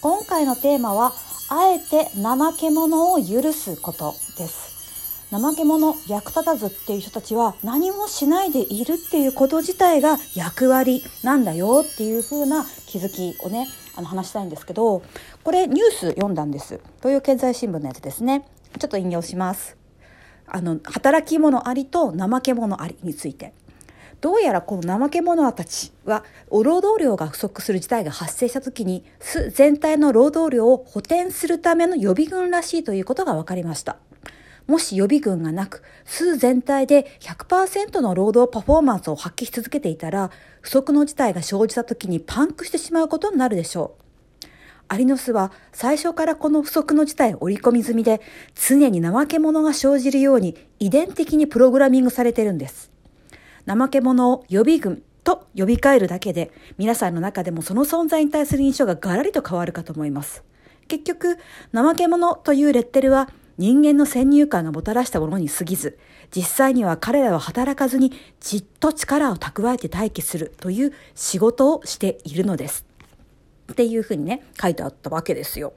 今回のテーマはあえて怠け者を許すことです。怠け者役立たずっていう人たちは何もしないでいるっていうこと自体が役割なんだよっていう風な気づきをねあの話したいんですけどこれニュース読んだんです。東洋経済新聞のやつですね。ちょっと引用します。あの働き者ありと怠け者ありについて。どうやらこの怠け者たちはお労働量が不足する事態が発生した時に巣全体の労働量を補填するための予備軍らしいということが分かりました。もし予備軍がなく、数全体で100%の労働パフォーマンスを発揮し続けていたら、不足の事態が生じた時にパンクしてしまうことになるでしょう。アリの巣は最初からこの不足の事態を織り込み済みで、常に怠け者が生じるように遺伝的にプログラミングされているんです。怠け者を予備軍と呼び替えるだけで、皆さんの中でもその存在に対する印象がガラリと変わるかと思います。結局、怠け者というレッテルは人間の先入観がもたらしたものに過ぎず、実際には彼らは働かずにじっと力を蓄えて待機するという仕事をしているのです。っていうふうにね、書いてあったわけですよ。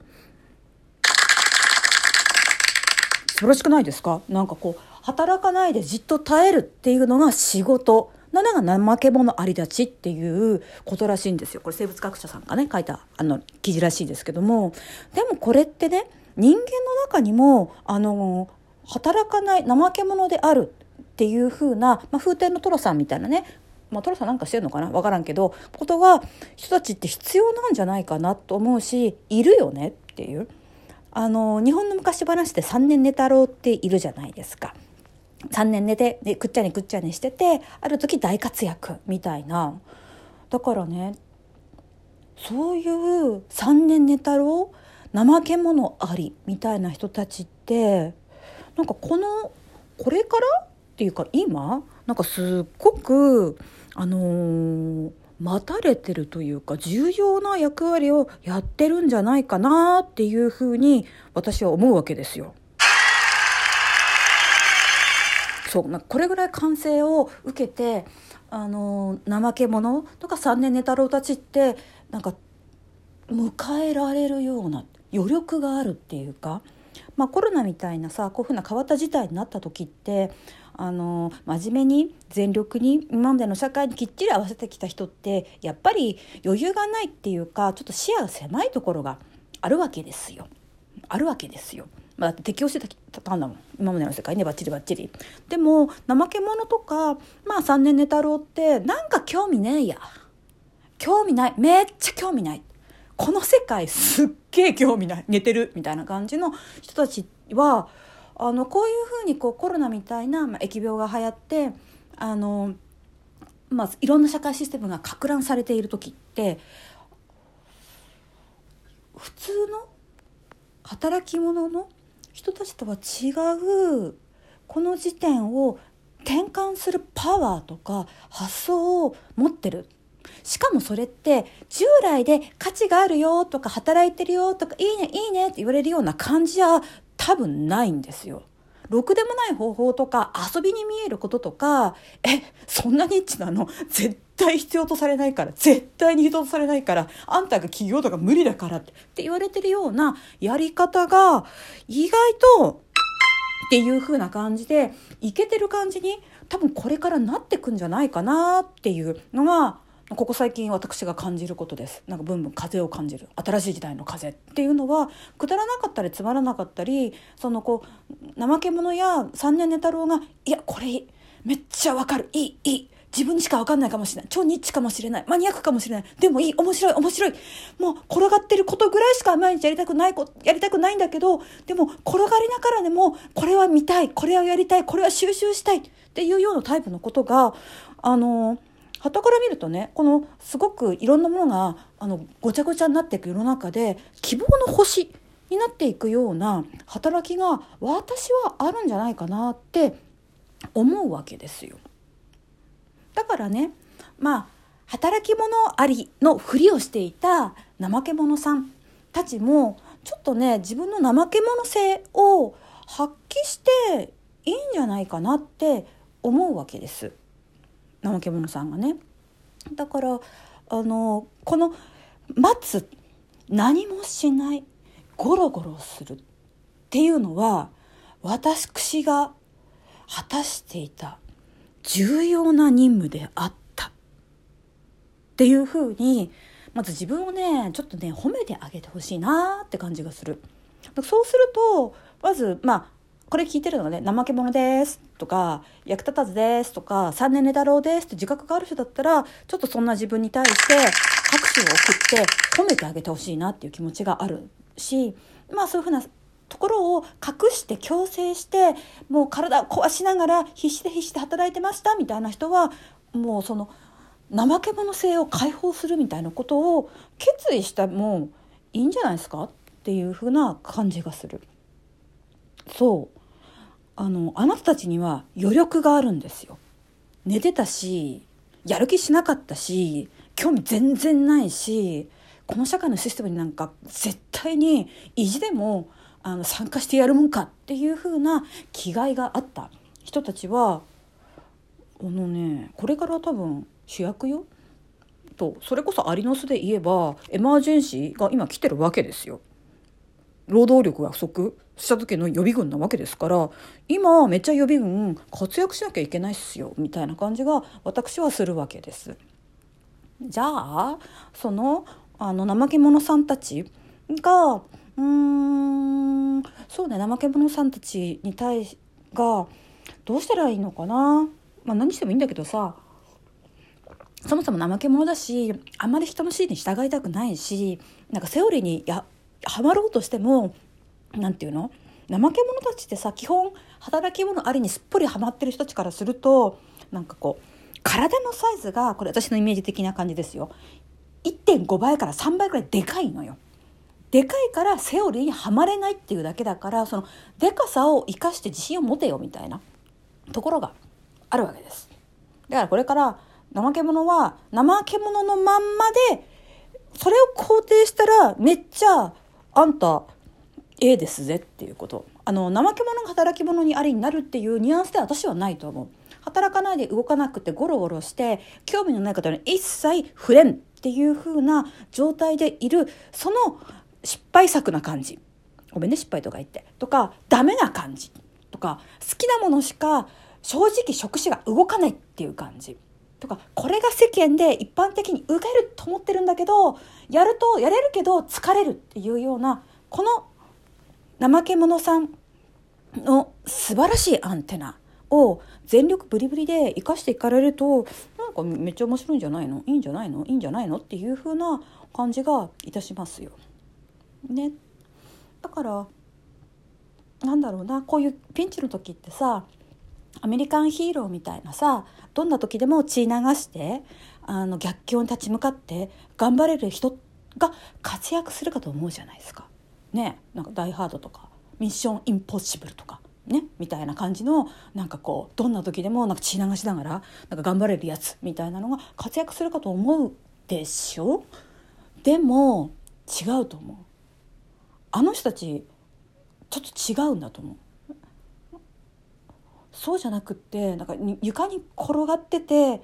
素晴らしくないですか？なんかこう、働かないでじっと耐えるっていうのが仕事。なのが怠け者あり立ちっていうことらしいんですよ。これ生物学者さんがね書いたあの記事らしいですけどもでもこれってね人間の中にもあの働かない怠け者であるっていう風な、まあ、風天のトラさんみたいなねまあ、トラさんなんかしてるのかな？分からんけどことが人たちって必要なんじゃないかなと思うしいるよねっていうあの日本の昔話で三年寝太郎っているじゃないですか。3年寝てでくっちゃにくっちゃにしててある時大活躍みたいな。だからねそういう3年寝太郎怠け者ありみたいな人たちってなんかこのこれから？っていうか今？なんかすっごくあのー、待たれてるというか重要な役割をやってるんじゃないかなっていうふうに私は思うわけですよ。そうなこれぐらい歓声を受けてあの怠け者とか3年寝太郎たちってなんか迎えられるような余力があるっていうか、まあ、コロナみたいなさこういうふうな変わった事態になった時ってあの真面目に全力に今までの社会にきっちり合わせてきた人ってやっぱり余裕がないっていうかちょっと視野が狭いところがあるわけですよ。あるわけですよ。まあ、適応してたんだもん。今までの世界ねバッチリバッチリ。でも怠け者とかまあ3年寝太郎ってなんか興味ねえや。興味ない。めっちゃ興味ない。この世界すっげえ興味ない。寝てる。みたいな感じの人たちはあのこういうふうにこうコロナみたいな、まあ、疫病が流行ってあの、まあ、いろんな社会システムがか乱されている時って普通の働き者の人たちとは違うこの時点を転換するパワーとか発想を持ってるしかもそれって従来で価値があるよとか働いてるよとかいいねいいねって言われるような感じは多分ないんですよ。ろくでもない方法とか遊びに見えることとかえそんなニッチなの？絶対必要とされないから絶対に必要とされないからあんたが起業とか無理だからって言われてるようなやり方が意外とっていう風な感じでいけてる感じに多分これからなってくんじゃないかなっていうのがここ最近私が感じることです。なんかブンブン風を感じる。新しい時代の風っていうのはくだらなかったりつまらなかったりそのこう怠け者や三年寝太郎が「いやこれめっちゃわかる。いいいい。自分にしか分かんないかもしれない。超ニッチかもしれない。マニアックかもしれない。でもいい。面白い。面白い。もう転がってることぐらいしか毎日やりたくないやりたくないんだけどでも転がりながらでもこれは見たい。これはやりたい。これは収集したい。っていうようなタイプのことがあの旗から見るとねこのすごくいろんなものがあのごちゃごちゃになっていく世の中で希望の星になっていくような働きが私はあるんじゃないかなって思うわけですよ。だからねまあ働き者ありのふりをしていた怠け者さんたちもちょっとね自分の怠け者性を発揮していいんじゃないかなって思うわけです。怠け者さんがね。だからあのこの待つ何もしないゴロゴロするっていうのは私が果たしていた重要な任務であったっていうふうにまず自分をねちょっとね褒めてあげてほしいなって感じがする。そうするとまずまあこれ聞いてるのがね「怠け者です」とか「役立たずです」とか「3年寝太郎です」って自覚がある人だったらちょっとそんな自分に対して拍手を送って褒めてあげてほしいなっていう気持ちがあるしまあそういうふうなところを隠して強制してもう体を壊しながら必死で必死で働いてましたみたいな人はもうその怠け者性を解放するみたいなことを決意したもういいんじゃないですかっていうふうな感じがする。そうあのあなたたちには余力があるんですよ。寝てたしやる気しなかったし興味全然ないしこの社会のシステムになんか絶対に意地でもあの参加してやるもんかっていう風な気概があった人たちはあのねこれから多分主役よとそれこそアリの巣で言えばエマージェンシーが今来てるわけですよ。労働力が不足した時の予備軍なわけですから今めっちゃ予備軍活躍しなきゃいけないっすよみたいな感じが私はするわけです。じゃあそのあの怠け者さんたちがうん。そうね怠け者さんたちに対しがどうしたらいいのかな、まあ、何してもいいんだけどさ。そもそも怠け者だしあんまり人の指示に従いたくないしなんかセオリーにやはまろうとしても何て言うの？怠け者たちってさ基本働き者ありにすっぽりはまってる人たちからするとなんかこう体のサイズがこれ私のイメージ的な感じですよ。1.5倍から3倍くらいでかいのよ。でかいからセオリーにはまれないっていうだけだからそのでかさを生かして自信を持てよみたいなところがあるわけです。だからこれから怠け者は怠け者のまんまでそれを肯定したらめっちゃあんた A ですぜっていうことあの怠け者が働き者にありになるっていうニュアンスで私はないと思う働かないで動かなくてゴロゴロして興味のない方に一切触れんっていう風な状態でいるその失敗作な感じ。ごめんね失敗とか言って。とかダメな感じ。とか好きなものしか正直触手が動かないっていう感じ。とかこれが世間で一般的に受けると思ってるんだけどやるとやれるけど疲れるっていうようなこの怠け者さんの素晴らしいアンテナを全力ブリブリで生かしていかれるとなんかめっちゃ面白いんじゃないの？いいんじゃないの？いいんじゃないの？っていう風な感じがいたしますよ。ね。だからなんだろうなこういうピンチの時ってさアメリカンヒーローみたいなさどんな時でも血流してあの逆境に立ち向かって頑張れる人が活躍するかと思うじゃないですか。ねなんか「ダイ・ハード」とか「ミッション・インポッシブル」とかねみたいな感じのなんかこうどんな時でもなんか血流しながらなんか頑張れるやつみたいなのが活躍するかと思うでしょ？でも違うと思う。あの人たちちょっと違うんだと思う。そうじゃなくってなんか床に転がっててん？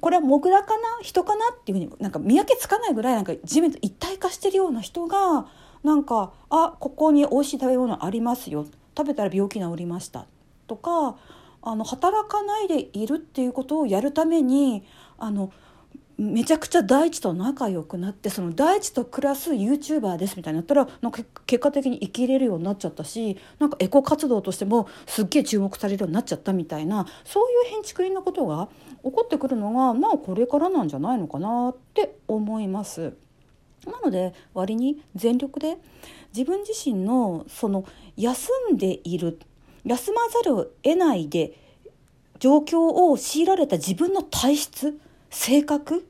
これはモグラかな人かなっていうふうになんか見分けつかないぐらいなんか地面と一体化してるような人がなんか「あここに美味しい食べ物ありますよ」食べたら病気治りましたとかあの働かないでいるっていうことをやるためにあのめちゃくちゃ大地と仲良くなってその大地と暮らす YouTuber ですみたいになったらなんか結果的に生きれるようになっちゃったしなんかエコ活動としてもすっげえ注目されるようになっちゃったみたいなそういう変築品のことが起こってくるのがまあこれからなんじゃないのかなって思います。なので割に全力で自分自身のその休んでいる休まざるを得ないで状況を強いられた自分の体質性格？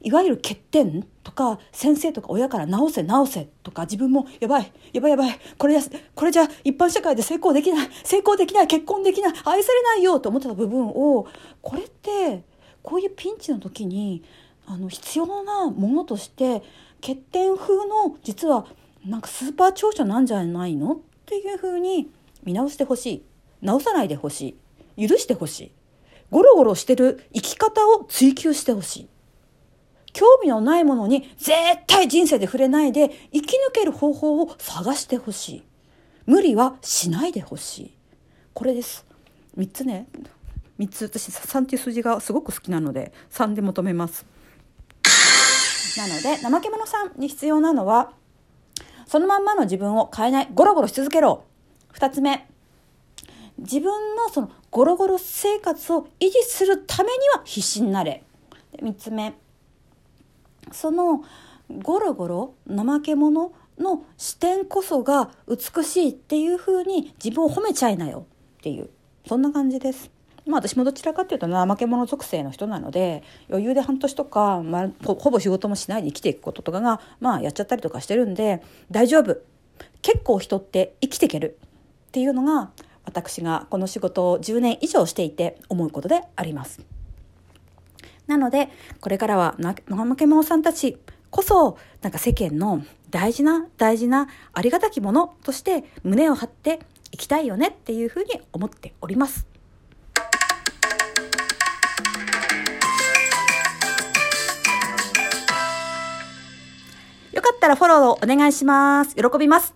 いわゆる欠点？とか先生とか親から直せ直せとか自分もやばいやばいやばいこれこれじゃ一般社会で成功できない成功できない結婚できない愛されないよと思ってた部分をこれってこういうピンチの時にあの必要なものとして欠点風の実はなんかスーパー長者なんじゃないの？っていうふうに見直してほしい。直さないでほしい。許してほしい。ゴロゴロしてる生き方を追求してほしい。興味のないものに絶対人生で触れないで生き抜ける方法を探してほしい。無理はしないでほしい。これです。3つね。3つ私3っていう数字がすごく好きなので3で求めます。なので怠け者さんに必要なのはそのまんまの自分を変えないゴロゴロし続けろ。2つ目。自分のそのゴロゴロ生活を維持するためには必死になれ。で3つ目。そのゴロゴロ怠け者の視点こそが美しいっていう風に自分を褒めちゃいなよ。っていう。そんな感じです。まあ私もどちらかというと怠け者属性の人なので余裕で半年とか、まあ、ほぼ仕事もしないで生きていくこととかがまあやっちゃったりとかしてるんで大丈夫。結構人って生きていける。っていうのが私がこの仕事を10年以上していて思うことであります。なのでこれからは怠け者さんたちこそなんか世間の大事な大事なありがたきものとして胸を張っていきたいよねっていうふうに思っております。よかったらフォローをお願いします。喜びます。